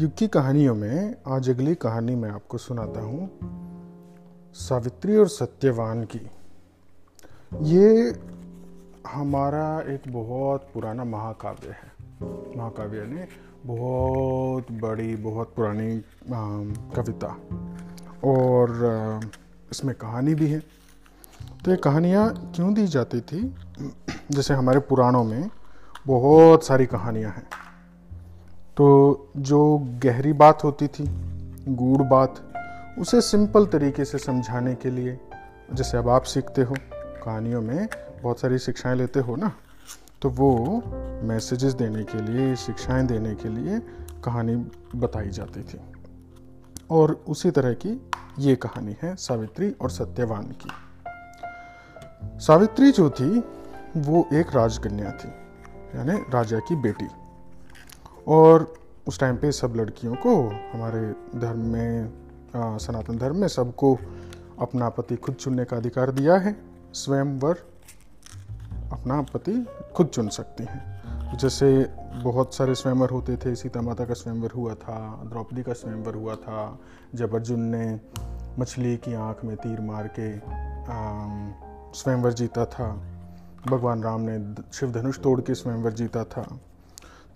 युग की कहानियों में आज अगली कहानी मैं आपको सुनाता हूँ, सावित्री और सत्यवान की। ये हमारा एक बहुत पुराना महाकाव्य है। महाकाव्य ने बहुत बड़ी, बहुत पुरानी कविता। और इसमें कहानी भी है। तो ये कहानियाँ क्यों दी जाती थी? जैसे हमारे पुराणों में बहुत सारी कहानियाँ हैं। तो जो गहरी बात होती थी, गूढ़ बात, उसे सिंपल तरीके से समझाने के लिए, जैसे अब आप सीखते हो, कहानियों में बहुत सारी शिक्षाएँ लेते हो ना तो वो मैसेजेस देने के लिए, शिक्षाएँ देने के लिए कहानी बताई जाती थी। और उसी तरह की ये कहानी है सावित्री और सत्यवान की। सावित्री जो थी, वो एक राजकन्या थी, यानी राजा की बेटी। और उस टाइम पे सब लड़कियों को, हमारे धर्म में सनातन धर्म में सबको अपना पति खुद चुनने का अधिकार दिया है। स्वयंवर अपना पति खुद चुन सकती हैं। जैसे बहुत सारे स्वयंवर होते थे, सीता माता का स्वयंवर हुआ था, द्रौपदी का स्वयंवर हुआ था, जब अर्जुन ने मछली की आँख में तीर मार के स्वयंवर जीता था। भगवान राम ने शिव धनुष तोड़ के स्वयंवर जीता था।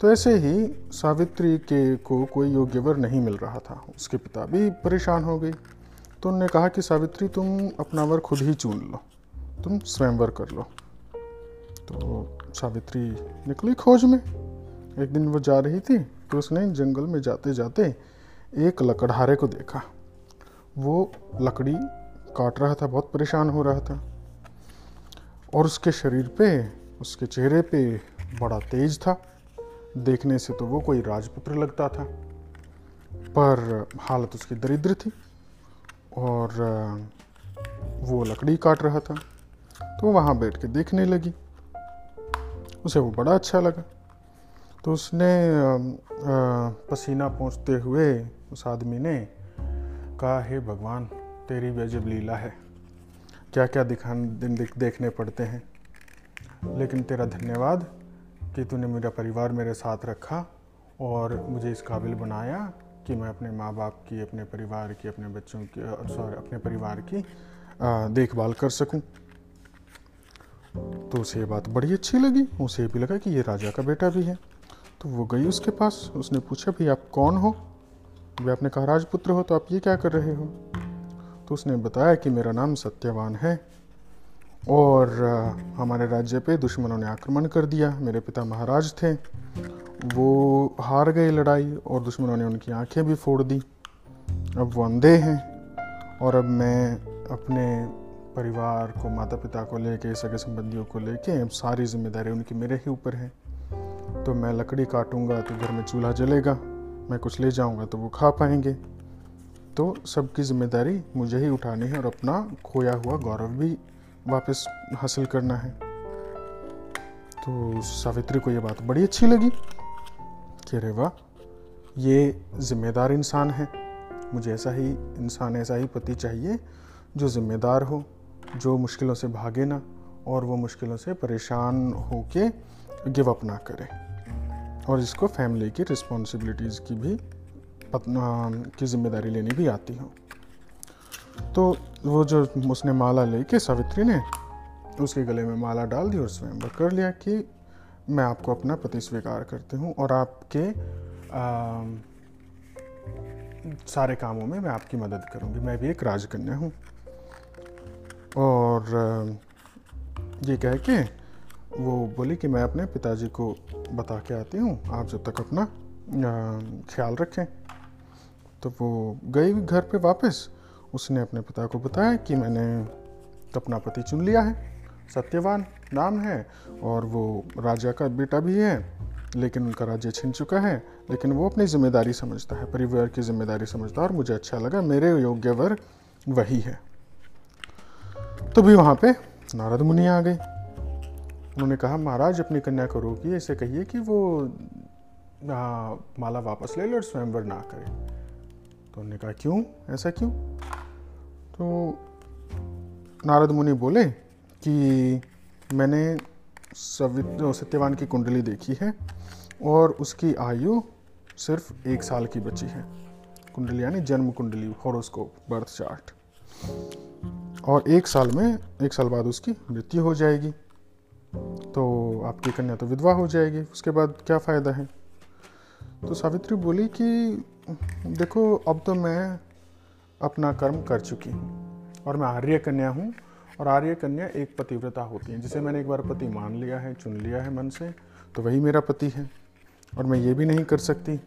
तो ऐसे ही सावित्री के को कोई योग्य वर नहीं मिल रहा था। उसके पिता भी परेशान हो गई तो उन्होंने कहा कि, सावित्री, तुम अपना वर खुद ही चुन लो। तुम स्वयंवर कर लो। तो सावित्री निकली खोज में। एक दिन वो जा रही थी तो उसने जंगल में जाते जाते एक लकड़हारे को देखा। वो लकड़ी काट रहा था, बहुत परेशान हो रहा था। और उसके शरीर पे, उसके चेहरे पे बड़ा तेज था। देखने से तो वो कोई राजपुत्र लगता था। पर हालत उसकी दरिद्र थी और वो लकड़ी काट रहा था तो वहाँ बैठ के देखने लगी। उसे वो बड़ा अच्छा लगा। तो उसने पसीना पहुँचते हुए उस आदमी ने कहा, हे भगवान, तेरी बेजब लीला है। क्या क्या दिखाने, दिन देखने पड़ते हैं। लेकिन तेरा धन्यवाद। कि तूने मेरा परिवार मेरे साथ रखा और मुझे इस काबिल बनाया कि मैं अपने माँ बाप की, अपने परिवार की, अपने बच्चों की सॉरी, अपने परिवार की देखभाल कर सकूँ। तो उसे ये बात बड़ी अच्छी लगी। उसे भी लगा कि ये राजा का बेटा भी है। तो वो गई उसके पास। उसने पूछा, भाई आप कौन हो? वे आपने कहा राजपुत्र हो तो आप ये क्या कर रहे हो? तो उसने बताया कि मेरा नाम सत्यवान है। और हमारे राज्य पे दुश्मनों ने आक्रमण कर दिया। मेरे पिता महाराज थे। वो हार गए लड़ाई और दुश्मनों ने उनकी आँखें भी फोड़ दी। अब वो अंधे हैं और अब मैं अपने परिवार को माता पिता को लेके सगे संबंधियों को लेके, अब सारी ज़िम्मेदारी उनकी मेरे ही ऊपर है। तो मैं लकड़ी काटूँगा तो घर में चूल्हा जलेगा। मैं कुछ ले जाऊँगा तो वो खा पाएँगे। तो सबकी ज़िम्मेदारी मुझे ही उठानी है और अपना खोया हुआ गौरव भी वापस हासिल करना है। तो सावित्री को ये बात बड़ी अच्छी लगी कि अरे वाह, ये जिम्मेदार इंसान है। मुझे ऐसा ही, इंसान ऐसा ही पति चाहिए जो जिम्मेदार हो, जो मुश्किलों से भागे ना और वो मुश्किलों से परेशान होके गिव अप ना करे। और इसको फैमिली की रिस्पॉन्सिबिलिटीज़ की भी की ज़िम्मेदारी लेनी भी आती हो। तो वो जो उसने माला लेके सावित्री ने उसके गले में माला डाल दी और स्वयं कर लिया कि मैं आपको अपना पति स्वीकार करती हूँ और आपके आ, सारे कामों में मैं आपकी मदद करूँगी। मैं भी एक राजकन्या हूँ। और ये कह के वो बोली कि मैं अपने पिताजी को बता के आती हूँ आप जब तक अपना ख्याल रखें। तो वो गई घर पे वापस। उसने अपने पिता को बताया कि मैंने अपना पति चुन लिया है। सत्यवान नाम है और वो राजा का बेटा भी है लेकिन उनका राज्य छिन चुका है। लेकिन वो अपनी ज़िम्मेदारी समझता है परिवार की ज़िम्मेदारी समझता है और मुझे अच्छा लगा मेरे योग्य वर वही है। तो भी वहाँ पे नारद मुनि आ गए। उन्होंने कहा महाराज अपनी कन्या को रोकिए इसे कहिए कि वो आ, माला वापस ले लो और स्वयंवर ना करे। तो उन्होंने कहा क्यों? ऐसा क्यों? तो नारद मुनि बोले कि मैंने सत्यवान की कुंडली देखी है और उसकी आयु सिर्फ़ एक साल की बची है। कुंडली यानी जन्म कुंडली हॉरोस्कोप बर्थ चार्ट और एक साल में, एक साल बाद उसकी मृत्यु हो जाएगी। तो आपकी कन्या तो विधवा हो जाएगी, उसके बाद क्या फ़ायदा है? तो सावित्री बोली कि देखो, अब तो मैं अपना कर्म कर चुकी हूँ। और मैं आर्य कन्या हूँ और आर्य कन्या एक पतिव्रता होती है जिसे मैंने एक बार पति मान लिया है चुन लिया है मन से तो वही मेरा पति है। और मैं ये भी नहीं कर सकती आ,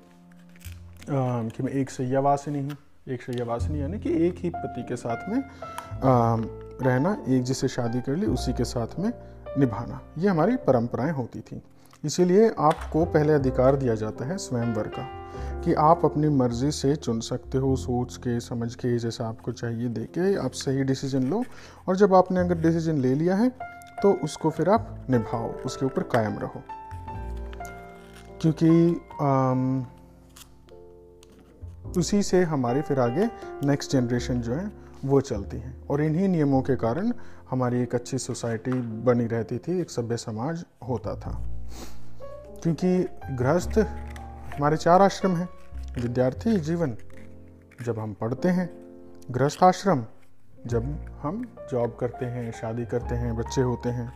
कि मैं एक सैयावासिनी हूँ। एक सैयावासिनी यानी कि एक ही पति के साथ में आ, रहना एक जिसे शादी कर ली उसी के साथ में निभाना। ये हमारी परंपराएँ होती थी। इसीलिए आपको पहले अधिकार दिया जाता है स्वयंवर का। कि आप अपनी मर्ज़ी से चुन सकते हो सोच के समझ के जैसा आपको चाहिए दे के आप सही डिसीज़न लो। और जब आपने अगर डिसीज़न ले लिया है तो उसको फिर आप निभाओ उसके ऊपर कायम रहो। क्योंकि आम, उसी से हमारे फिर आगे नेक्स्ट जनरेशन जो है वो चलती है। और इन्हीं नियमों के कारण हमारी एक अच्छी सोसाइटी बनी रहती थी एक सभ्य समाज होता था। क्योंकि गृहस्थ हमारे चार आश्रम हैं, विद्यार्थी जीवन, जब हम पढ़ते हैं गृहस्थ आश्रम जब हम जॉब करते हैं, शादी करते हैं, बच्चे होते हैं,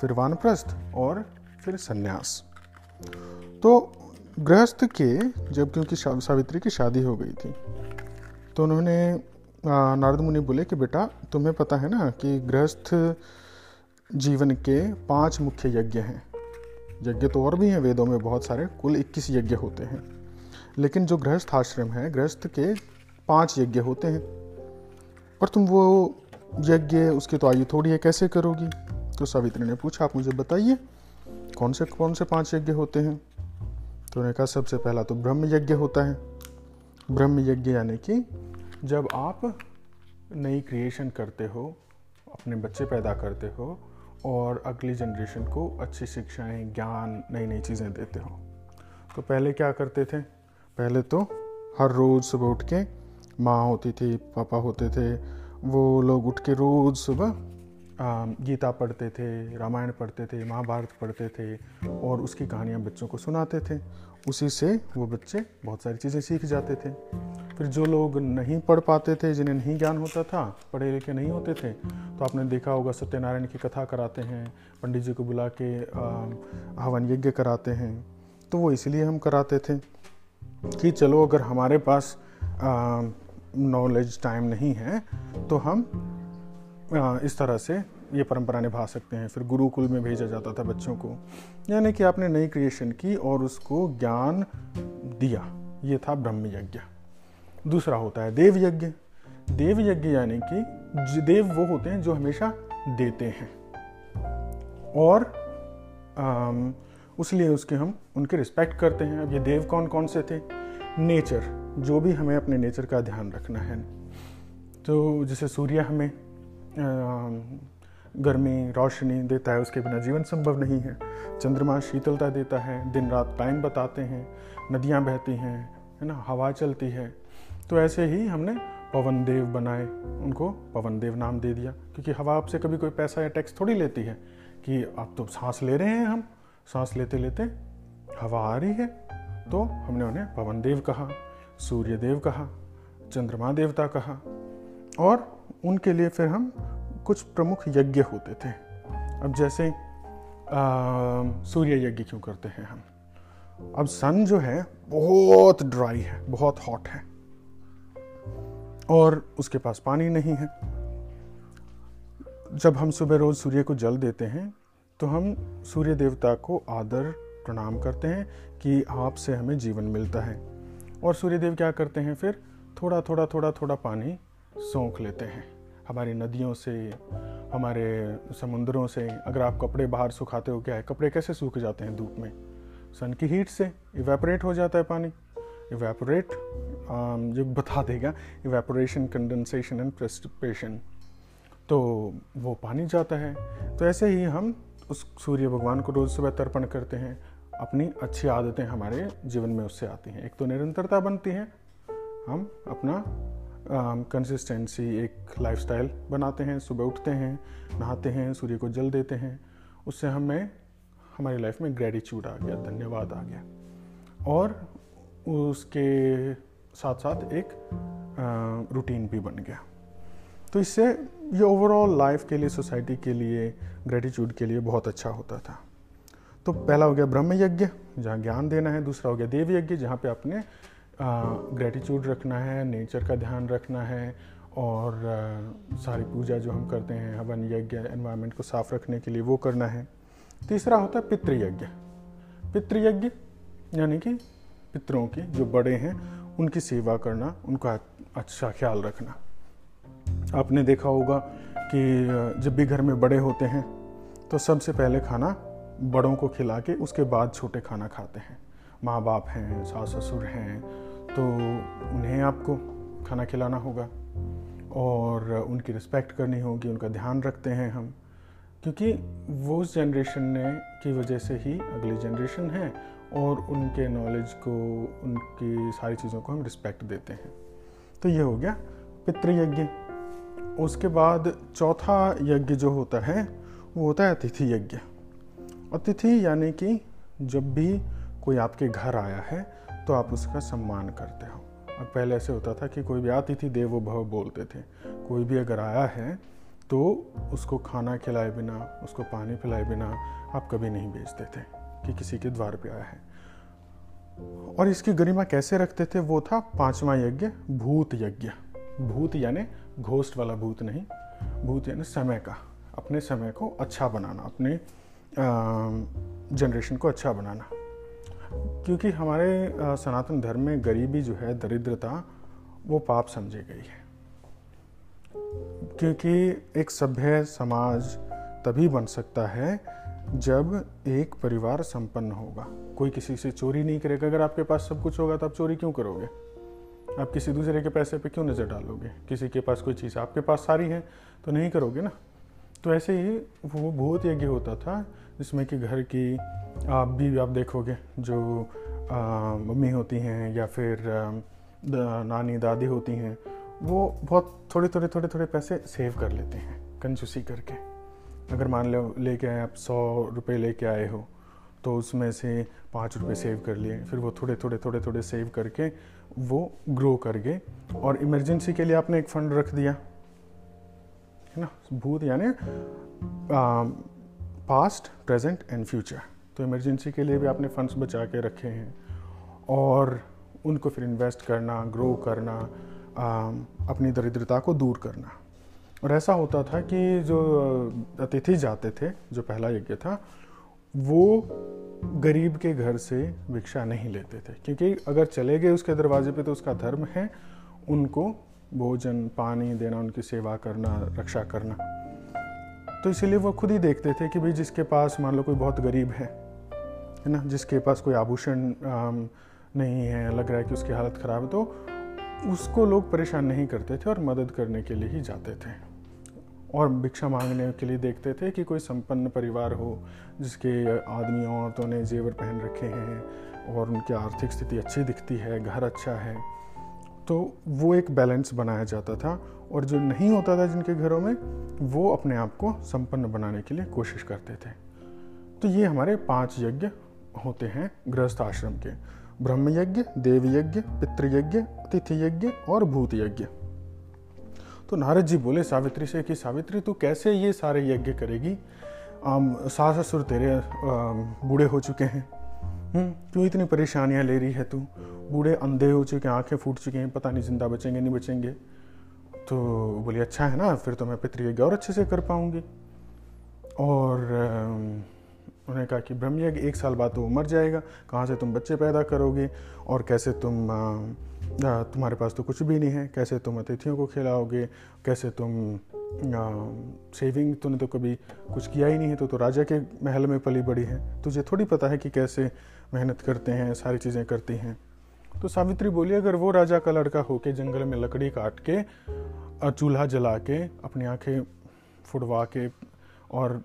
फिर वानप्रस्थ और फिर संन्यास। तो गृहस्थ के, जब क्योंकि सावित्री की शादी हो गई थी तो उन्होंने नारद मुनि बोले कि बेटा, तुम्हें पता है ना कि गृहस्थ जीवन के पाँच मुख्य यज्ञ हैं। यज्ञ तो और भी हैं, वेदों में बहुत सारे, कुल 21 यज्ञ होते हैं। लेकिन जो गृहस्थ आश्रम है, गृहस्थ के पाँच यज्ञ होते हैं। पर तुम वो यज्ञ, उसकी तो आयु थोड़ी है, कैसे करोगी? तो सावित्री ने पूछा, आप मुझे बताइए, कौन से कौन से पाँच यज्ञ होते हैं? तो उन्होंने कहा, सबसे पहला तो ब्रह्म यज्ञ होता है। ब्रह्म यज्ञ यानी कि जब आप नई क्रिएशन करते हो, अपने बच्चे पैदा करते हो और अगली जनरेशन को अच्छी शिक्षाएँ, ज्ञान नई नई चीज़ें देते हो। तो पहले क्या करते थे? पहले तो हर रोज़ सुबह उठ के माँ होती थी, पापा होते थे, वो लोग उठ के रोज़ सुबह गीता पढ़ते थे, रामायण पढ़ते थे, महाभारत पढ़ते थे और उसकी कहानियाँ बच्चों को सुनाते थे। उसी से वो बच्चे बहुत सारी चीज़ें सीख जाते थे। फिर जो लोग नहीं पढ़ पाते थे जिन्हें नहीं ज्ञान होता था पढ़े लिखे नहीं होते थे तो आपने देखा होगा सत्यनारायण की कथा कराते हैं पंडित जी को बुला के हवन यज्ञ कराते हैं। तो वो इसलिए हम कराते थे कि चलो अगर हमारे पास नॉलेज टाइम नहीं है तो हम आ, इस तरह से ये परंपरा निभा सकते हैं। फिर गुरुकुल में भेजा जाता था बच्चों को। यानी कि आपने नई क्रिएशन की और उसको ज्ञान दिया। ये था ब्रह्म यज्ञ। दूसरा होता है देव यज्ञ देव यज्ञ यानी कि देव वो होते हैं जो हमेशा देते हैं। और उसलिए उसके हम, उनके रिस्पेक्ट करते हैं। अब ये देव कौन कौन से थे? नेचर जो भी हमें अपने नेचर का ध्यान रखना है। तो जैसे सूर्य हमें गर्मी, रोशनी देता है, उसके बिना जीवन संभव नहीं है। चंद्रमा शीतलता देता है दिन रात टाइम बताते हैं, नदियाँ बहती हैं, है ना? हवा चलती है। तो ऐसे ही हमने पवन देव बनाए। उनको पवन देव नाम दे दिया। क्योंकि हवा आपसे कभी कोई पैसा या टैक्स थोड़ी लेती है कि आप तो सांस ले रहे हैं हम। सांस लेते लेते हवा आ रही है। तो हमने उन्हें पवन देव कहा सूर्य देव कहा चंद्रमा देवता कहा। और उनके लिए फिर हम कुछ प्रमुख यज्ञ होते थे। अब जैसे आ, सूर्य यज्ञ क्यों करते हैं हम? अब सन जो है बहुत ड्राई है बहुत हॉट है। और उसके पास पानी नहीं है। जब हम सुबह रोज सूर्य को जल देते हैं तो हम सूर्य देवता को आदर प्रणाम करते हैं कि आपसे हमें जीवन मिलता है। और सूर्य देव क्या करते हैं फिर? थोड़ा थोड़ा थोड़ा थोड़ा पानी सोख लेते हैं। हमारी नदियों से, हमारे समुद्रों से, अगर आप कपड़े बाहर सुखाते हो, क्या है, कपड़े कैसे सूख जाते हैं धूप में? सन की हीट से इवेपरेट हो जाता है पानी। इवेपोरेट जो बता देगा इवेपोरेशन कंडेंसेशन एंड प्रेस्टिपेशन तो वो पानी जाता है। तो ऐसे ही हम उस सूर्य भगवान को रोज़ सुबह तर्पण करते हैं। अपनी अच्छी आदतें हमारे जीवन में उससे आती हैं। एक तो निरंतरता बनती है। हम अपना कंसिस्टेंसी um, एक लाइफस्टाइल बनाते हैं। सुबह उठते हैं नहाते हैं सूर्य को जल देते हैं। उससे हमें हमारी लाइफ में ग्रेटिट्यूड आ गया धन्यवाद आ गया। और उसके साथ साथ एक रूटीन भी बन गया। तो इससे ये ओवरऑल लाइफ के लिए सोसाइटी के लिए ग्रेटिट्यूड के लिए बहुत अच्छा होता था। तो पहला हो गया ब्रह्म यज्ञ जहाँ ज्ञान देना है। दूसरा हो गया देव यज्ञ जहाँ पे अपने ग्रेटिट्यूड रखना है नेचर का ध्यान रखना है और आ, सारी पूजा जो हम करते हैं हवन यज्ञ एनवायरनमेंट को साफ़ रखने के लिए वो करना है। तीसरा होता है पितृयज्ञ पितृयज्ञ यानी कि पितरों की, जो बड़े हैं, उनकी सेवा करना, उनका अच्छा ख्याल रखना। आपने देखा होगा कि, जब भी घर में बड़े होते हैं तो सबसे पहले खाना बड़ों को खिला के उसके बाद छोटे खाना खाते हैं। माँ बाप हैं सास ससुर हैं तो उन्हें आपको खाना खिलाना होगा। और उनकी रिस्पेक्ट करनी होगी, उनका ध्यान रखते हैं हम। क्योंकि वो उस जनरेशन ने, की वजह से ही अगली जनरेशन है और उनके नॉलेज को, उनकी सारी चीज़ों को हम रिस्पेक्ट देते हैं। तो ये हो गया पितृयज्ञ। उसके बाद चौथा यज्ञ जो होता है, वो होता है अतिथि यज्ञ अतिथि यानी कि जब भी कोई आपके घर आया है तो आप उसका सम्मान करते हो। अब पहले ऐसे होता था कि कोई भी अतिथि देवो भव बोलते थे। कोई भी अगर आया है तो उसको खाना खिलाए बिना, उसको पानी पिलाए बिना आप कभी नहीं भेजते थे। कि किसी के द्वार पे आया है। और इसकी गरिमा कैसे रखते थे, वो था पांचवा यज्ञ, भूत यज्ञ। भूत यानी घोस्ट वाला भूत नहीं, भूत यानी समय का, अपने समय को अच्छा बनाना, अपने जनरेशन को अच्छा बनाना। क्योंकि हमारे सनातन धर्म में गरीबी जो है, दरिद्रता, वो पाप समझी गई है। क्योंकि एक सभ्य समाज तभी बन सकता है जब एक परिवार संपन्न होगा, कोई किसी से चोरी नहीं करेगा। अगर आपके पास सब कुछ होगा तो आप चोरी क्यों करोगे? आप किसी दूसरे के पैसे पे क्यों नज़र डालोगे? किसी के पास कोई चीज़ आपके पास सारी है तो नहीं करोगे ना? तो ऐसे ही वो बहुत यज्ञ होता था, जिसमें कि घर की आप भी आप देखोगे, जो मम्मी होती हैं या फिर नानी, दादी होती हैं, वो बहुत थोड़े थोड़े थोड़े थोड़े पैसे सेव कर लेते हैं, कंजूसी करके। अगर मान लो ले लेके आए आप सौ रुपये लेके आए हो तो उसमें से पाँच रुपये सेव कर लिए। फिर वो थोड़े थोड़े थोड़े थोड़े सेव करके वो ग्रो कर गए। और इमरजेंसी के लिए आपने एक फंड रख दिया। है ना? भूत यानी पास्ट प्रेजेंट एंड फ्यूचर तो इमरजेंसी के लिए भी आपने फंड्स बचा के रखे हैं। और उनको फिर इन्वेस्ट करना ग्रो करना आ, अपनी दरिद्रता को दूर करना। और ऐसा होता था कि जो अतिथि जाते थे, जो पहला यज्ञ था, वो गरीब के घर से भिक्षा नहीं लेते थे। क्योंकि अगर चले गए उसके दरवाजे पे तो उसका धर्म है उनको भोजन, पानी देना, उनकी सेवा करना, रक्षा करना। तो इसीलिए वो खुद ही देखते थे कि भाई जिसके पास मान लो कोई बहुत गरीब है है ना, जिसके पास कोई आभूषण नहीं है, लग रहा है कि उसकी हालत ख़राब है तो उसको लोग परेशान नहीं करते थे और मदद करने के लिए ही जाते थे। और भिक्षा मांगने के लिए देखते थे कि कोई संपन्न परिवार हो, जिसके आदमी औरतों ने जेवर पहन रखे हैं और उनकी आर्थिक स्थिति अच्छी दिखती है, घर अच्छा है तो वो एक बैलेंस बनाया जाता था और जो नहीं होता था जिनके घरों में, वो अपने आप को संपन्न बनाने के लिए कोशिश करते थे। तो ये हमारे पाँच यज्ञ होते हैं गृहस्थ आश्रम के। ब्रह्म यज्ञ देव यज्ञ पितृयज्ञ अतिथि यज्ञ और भूत यज्ञ तो नारद जी बोले सावित्री से कि सावित्री तू कैसे ये सारे यज्ञ करेगी? आम सास ससुर तेरे बूढ़े हो चुके हैं। हम्म, क्यों इतनी परेशानियाँ ले रही है तू? बूढ़े अंधे हो चुके हैं आँखें फूट चुके हैं पता नहीं ज़िंदा बचेंगे नहीं बचेंगे। तो बोली अच्छा है ना फिर तो मैं पितृयज्ञ और अच्छे से कर पाऊँगी। और उन्होंने कहा कि ब्रह्मयज्ञ एक साल बाद तो मर जाएगा कहाँ से तुम बच्चे पैदा करोगे? और कैसे तुम तुम्हारे पास तो कुछ भी नहीं है। कैसे तुम अतिथियों को खिलाओगे? कैसे तुम सेविंग तूने तो कभी कुछ किया ही नहीं है तो तो राजा के महल में पली बड़ी है। तुझे थोड़ी पता है कि कैसे मेहनत करते हैं, सारी चीज़ें करती हैं। तो सावित्री बोली, अगर वो राजा का लड़का होके जंगल में लकड़ी काट के चूल्हा जला के, अपनी आँखें फुड़वा के और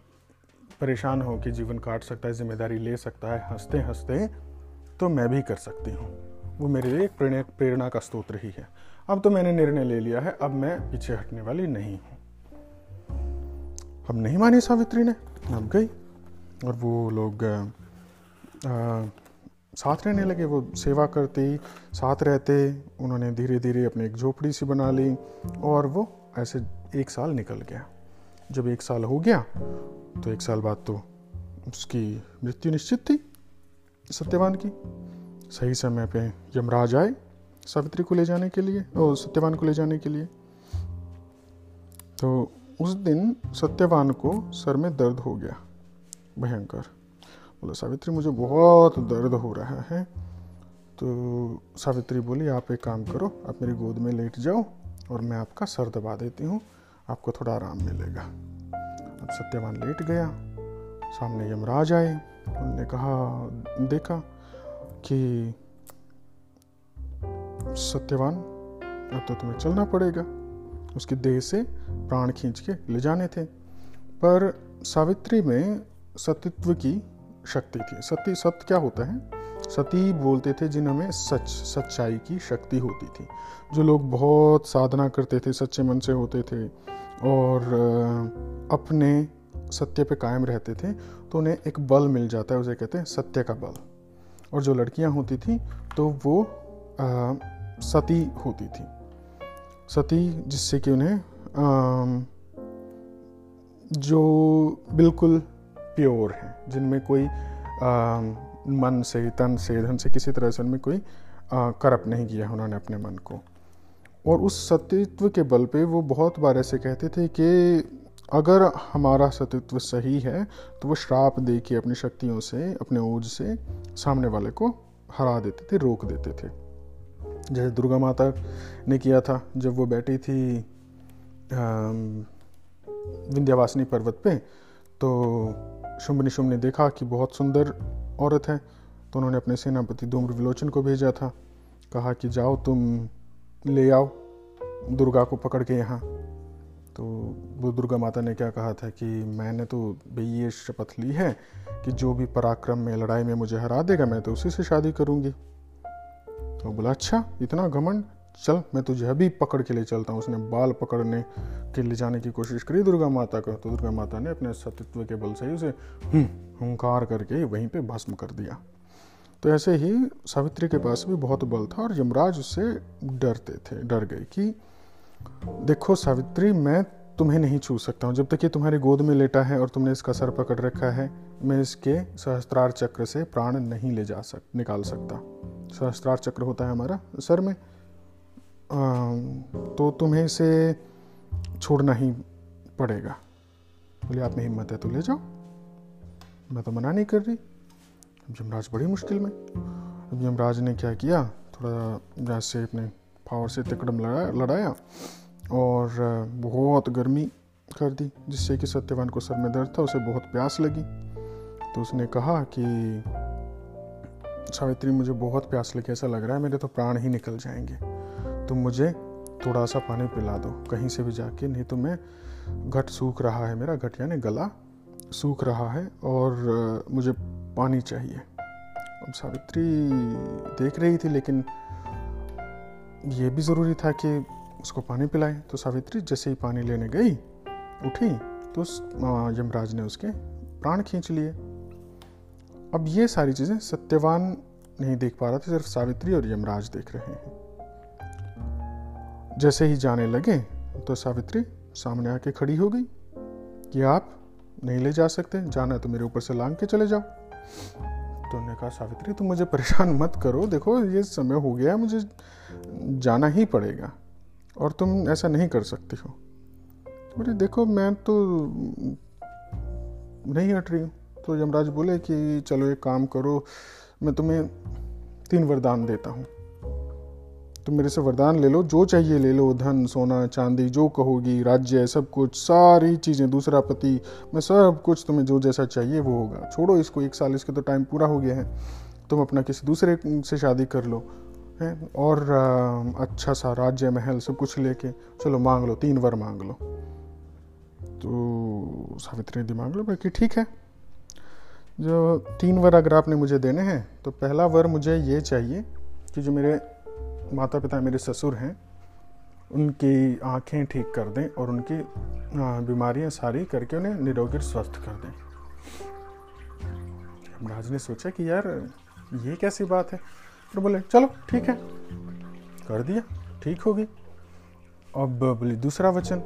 परेशान हो के जीवन काट सकता है, ज़िम्मेदारी ले सकता है हँसते हँसते तो मैं भी कर सकती हूँ। वो मेरे लिए एक प्रेरणा का स्त्रोत्र रही है। अब तो मैंने निर्णय ले लिया है अब मैं पीछे हटने वाली नहीं हूँ। अब नहीं मानी सावित्री ने अब गई और वो लोग आ, साथ रहने लगे वो सेवा करते साथ रहते उन्होंने धीरे धीरे अपनी एक झोपड़ी सी बना ली और वो ऐसे एक साल निकल गया। जब एक साल हो गया तो एक साल बाद तो उसकी मृत्यु निश्चित थी सत्यवान की। सही समय पे यमराज आए सावित्री को ले जाने के लिए और सत्यवान को ले जाने के लिए। तो उस दिन सत्यवान को सर में दर्द हो गया, भयंकर। बोला, सावित्री, मुझे बहुत दर्द हो रहा है। तो सावित्री बोली, आप एक काम करो, आप मेरी गोद में लेट जाओ और मैं आपका सर दबा देती हूँ, आपको थोड़ा आराम मिलेगा। अब सत्यवान लेट गया, सामने यमराज आए, उनने कहा, देखा कि सत्यवान, अब तो तुम्हें चलना पड़ेगा। उसकी देह से प्राण खींच के ले जाने थे। पर सावित्री में सतित्व की शक्ति थी। सत्य सत्य क्या होता है? सती बोलते थे जिनमें सच, सच्चाई की शक्ति होती थी। जो लोग बहुत साधना करते थे, सच्चे मन से होते थे और अपने सत्य पे कायम रहते थे तो उन्हें एक बल मिल जाता है, उसे कहते हैं सत्य का बल। और जो लड़कियाँ होती थी तो वो आ, सती होती थी। सती जिससे कि उन्हें जो बिल्कुल प्योर हैं जिनमें कोई मन से तन से धन से किसी तरह से उनमें कोई करप नहीं किया उन्होंने अपने मन को। और उस सतीत्व के बल पे वो बहुत बार ऐसे कहते थे कि अगर हमारा सतीत्व सही है तो वो श्राप दे के अपनी शक्तियों से, अपने ओज से सामने वाले को हरा देते थे, रोक देते थे। जैसे दुर्गा माता ने किया था, जब वो बैठी थी विंध्यावासिनी पर्वत पे तो शुम्भ निशुम्भ ने देखा कि बहुत सुंदर औरत है तो उन्होंने अपने सेनापति धूम्र विलोचन को भेजा था। कहा कि जाओ तुम, ले आओ, दुर्गा को पकड़ के यहाँ। तो वो दुर्गा माता ने क्या कहा था कि मैंने तो भाई ये शपथ ली है कि जो भी पराक्रम में लड़ाई में मुझे हरा देगा मैं तो उसी से शादी करूँगी। तो बोला अच्छा इतना घमंड? चल मैं तुझे अभी पकड़ के ले चलता हूँ। उसने बाल पकड़ने के ले जाने की कोशिश करी दुर्गा माता को। तो दुर्गा माता ने अपने सतित्व के बल से ही उसे हम्म, हुंकार करके वहीं पे भस्म कर दिया। तो ऐसे ही सावित्री के पास भी बहुत बल था और यमराज उससे डरते थे डर गए कि देखो सावित्री मैं तुम्हें नहीं छू सकता हूँ। जब तक ये तुम्हारी गोद में लेटा है और तुमने इसका सर पकड़ रखा है मैं इसके सहस्त्रार चक्र से प्राण नहीं ले जा सक निकाल सकता। सहस्त्रार चक्र होता है हमारा सर में। आ, तो तुम्हें इसे छोड़ना ही पड़ेगा। बोले आप में हिम्मत है तो ले जाओ। मैं तो मना नहीं कर रही। अब यमराज बड़ी मुश्किल में। अब यमराज ने क्या किया? थोड़ा जैसे अपने पावर से तिकड़म लड़ाया लड़ाया और बहुत गर्मी कर दी, जिससे कि सत्यवान को सर में दर्द था, उसे बहुत प्यास लगी। तो उसने कहा कि, सावित्री, मुझे बहुत प्यास लगी, ऐसा लग रहा है मेरे तो प्राण ही निकल जाएँगे। तुम मुझे थोड़ा सा पानी पिला दो, कहीं से भी जाके, नहीं तो मैं घट सूख रहा है मेरा, घट यानी गला सूख रहा है और मुझे पानी चाहिए। अब सावित्री देख रही थी, लेकिन ये भी ज़रूरी था कि उसको पानी पिलाएँ। तो सावित्री, जैसे ही पानी लेने गई, उठी तो यमराज ने उसके प्राण खींच लिए। अब ये सारी चीज़ें सत्यवान नहीं देख पा रहा था, सिर्फ़ सावित्री और यमराज देख रहे हैं। जैसे ही जाने लगे तो सावित्री सामने आके खड़ी हो गई कि आप नहीं ले जा सकते, जाना है तो मेरे ऊपर से लांग के चले जाओ। तो उन्होंने कहा, सावित्री, तुम मुझे परेशान मत करो। देखो, ये समय हो गया मुझे जाना ही पड़ेगा और तुम ऐसा नहीं कर सकती हो। तो बोले, देखो, मैं तो नहीं हट रही हूँ। तो यमराज बोले कि, चलो, एक काम करो, मैं तुम्हें तीन वरदान देता हूँ। तुम मेरे से वरदान ले लो, जो चाहिए ले लो, धन, सोना, चांदी, जो कहोगी, राज्य, सब कुछ, सारी चीज़ें दूसरा पति, मैं सब कुछ तुम्हें जो जैसा चाहिए वो होगा। छोड़ो इसको, एक साल इसके तो टाइम पूरा हो गया है। तुम अपना किसी दूसरे से शादी कर लो, है? और अच्छा सा राज्य, महल, सब कुछ लेके, चलो मांग लो, तीन वर मांग लो। तो सावित्री ने मांग लो, बाकी ठीक है। जो तीन वर अगर आपने मुझे देने हैं तो पहला वर मुझे ये चाहिए कि जो मेरे माता पिता मेरे ससुर हैं, उनकी आँखें ठीक कर दें और उनकी बीमारियाँ सारी करके उन्हें निरोगी स्वस्थ कर दें। राज ने सोचा कि यार, ये कैसी बात है? फिर बोले, चलो, ठीक है। कर दिया, ठीक होगी अब बोले, दूसरा वचन।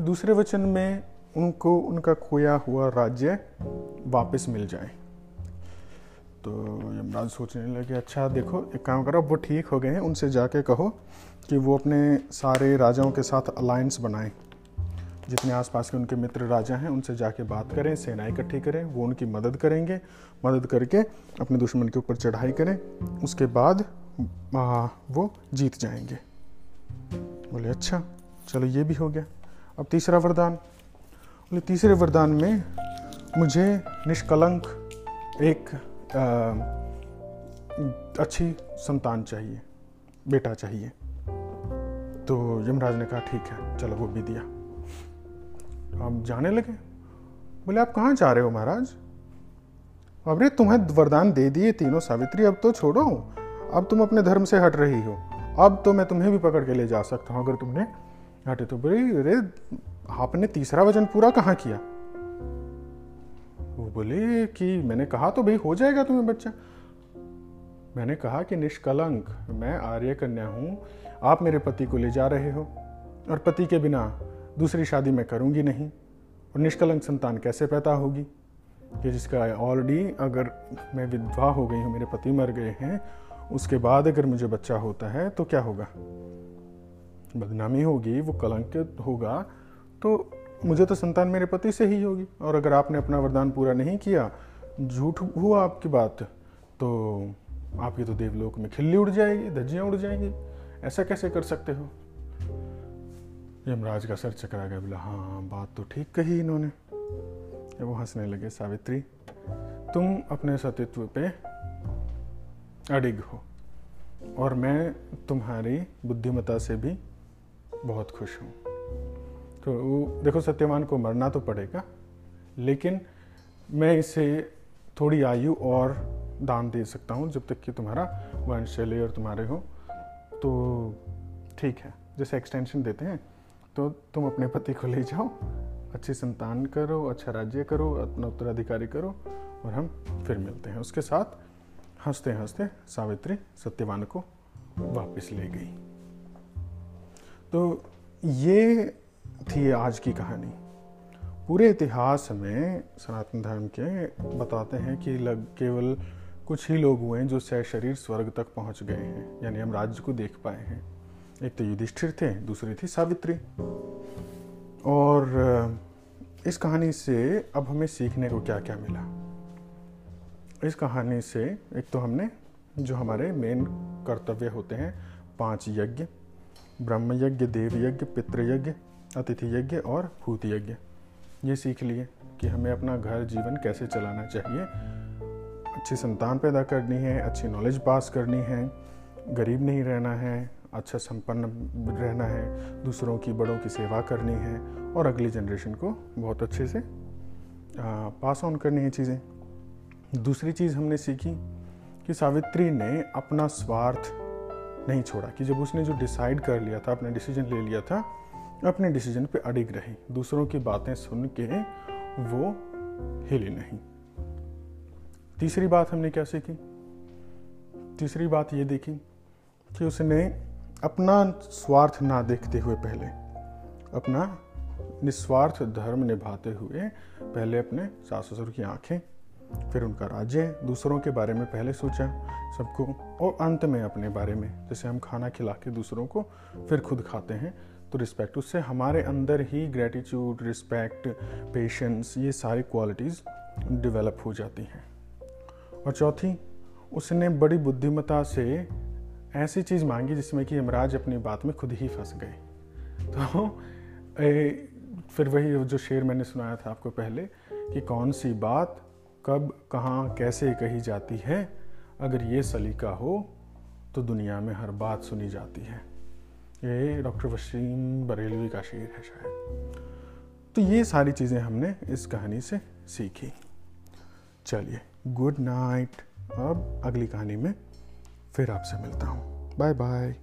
दूसरे वचन में उनको, उनका खोया हुआ राज्य वापस मिल जाए। तो यमराज सोचने लगे अच्छा देखो एक काम करो वो ठीक हो गए हैं उनसे जाके कहो कि वो अपने सारे राजाओं के साथ अलायंस बनाएँ। जितने आसपास के उनके मित्र राजा हैं उनसे जाके बात करें सेना इकट्ठी करें वो उनकी मदद करेंगे। मदद करके अपने दुश्मन के ऊपर चढ़ाई करें उसके बाद आ, वो जीत जाएँगे। बोले अच्छा चलो ये भी हो गया। अब तीसरा वरदान। बोले तीसरे वरदान में मुझे निष्कलंक एक अच्छी संतान चाहिए, बेटा चाहिए। तो यमराज ने कहा, ठीक है, चलो वो भी दिया। अब जाने लगे? बोले, आप कहाँ जा रहे हो महाराज? अरे तुम्हें वरदान दे दिए तीनों सावित्री, अब तो छोड़ो। अब तुम अपने धर्म से हट रही हो। अब तो मैं तुम्हें भी पकड़ के ले जा सकता हूँ, अगर तुमने हटे तो। बोले, अरे, आपने तीसरा वचन पूरा कहाँ किया? बोले कि मैंने कहा तो भाई हो जाएगा तुम्हें बच्चा। मैंने कहा कि निष्कलंक, मैं आर्य कन्या हूँ, आप मेरे पति को ले जा रहे हो। और पति के बिना दूसरी शादी मैं करूँगी नहीं। और निष्कलंक संतान कैसे पैदा होगी? कि जिसका ऑलरेडी अगर मैं विधवा हो गई हूँ, मेरे पति मर गए हैं, उसके बाद अगर मुझे बच्चा होता है तो क्या होगा? बदनामी होगी, वो कलंकित होगा तो मुझे तो संतान मेरे पति से ही होगी। और अगर आपने अपना वरदान पूरा नहीं किया, झूठ हुआ आपकी बात तो आपकी तो देवलोक में खिल्ली उड़ जाएगी, धज्जियाँ उड़ जाएँगी। ऐसा कैसे कर सकते हो? यमराज का सर चकरा गया, बोला हाँ बात तो ठीक कही इन्होंने। वो हंसने लगे, सावित्री, तुम अपने सतीत्व पे अडिग हो। और मैं तुम्हारी बुद्धिमता से भी बहुत खुश हूँ। तो देखो सत्यवान को मरना तो पड़ेगा, लेकिन मैं इसे थोड़ी आयु और दान दे सकता हूँ जब तक कि तुम्हारा वंश चले और तुम्हारे हो। तो ठीक है, जैसे एक्सटेंशन देते हैं तो तुम अपने पति को ले जाओ, अच्छी संतान करो अच्छा राज्य करो, अपना उत्तराधिकारी करो और हम फिर मिलते हैं। उसके साथ हँसते हँसते सावित्री सत्यवान को वापस ले गई। तो ये थी आज की कहानी। पूरे इतिहास में सनातन धर्म के बताते हैं कि लग, केवल कुछ ही लोग हुए हैं जो सह शरीर स्वर्ग तक पहुँच गए हैं, यानी हम राज्य को देख पाए हैं। एक तो युधिष्ठिर थे, दूसरी थी सावित्री। और, इस कहानी से अब हमें सीखने को क्या क्या मिला? इस कहानी से एक तो हमने, जो हमारे मेन कर्तव्य होते हैं, पाँच यज्ञ। ब्रह्म यज्ञ देव यज्ञ पितृयज्ञ अतिथि यज्ञ और भूत यज्ञ ये सीख लिए कि हमें अपना घर जीवन कैसे चलाना चाहिए। अच्छी संतान पैदा करनी है, अच्छी नॉलेज पास करनी है, गरीब नहीं रहना है अच्छा संपन्न रहना है, दूसरों की, बड़ों की सेवा करनी है और अगली जनरेशन को बहुत अच्छे से पास ऑन करनी है चीज़ें। दूसरी चीज़ हमने सीखी कि सावित्री ने अपना स्वार्थ नहीं छोड़ा, कि जब उसने जो डिसाइड कर लिया था, अपना डिसीज़न ले लिया था अपने डिसीज़न पे अडिग रही। दूसरों की बातें सुन के वो हिली नहीं। तीसरी बात हमने क्या सीखी? तीसरी बात ये देखी कि उसने अपना स्वार्थ ना देखते हुए पहले, अपना निस्वार्थ धर्म निभाते हुए पहले अपने सास ससुर की आँखें, फिर उनका राज्य, दूसरों के बारे में पहले सोचा सबको, और अंत में अपने बारे में, जैसे हम खाना खिला के दूसरों को फिर खुद खाते हैं तो रिस्पेक्ट उससे हमारे अंदर ही ग्रेटिट्यूड रिस्पेक्ट पेशेंस ये सारी क्वालिटीज़ डेवलप हो जाती हैं। और चौथी उसने बड़ी बुद्धिमता से ऐसी चीज़ मांगी जिसमें कि यमराज अपनी बात में खुद ही फंस गए। तो ए, फिर वही जो शेर मैंने सुनाया था आपको पहले कि कौन सी बात कब कहाँ कैसे कही जाती है अगर ये सलीका हो तो दुनिया में हर बात सुनी जाती है। ये डॉक्टर वसीम बरेलवी का शेर है शायद। तो ये सारी चीज़ें हमने इस कहानी से सीखी। चलिए गुड नाइट अब अगली कहानी में फिर आपसे मिलता हूँ। Bye bye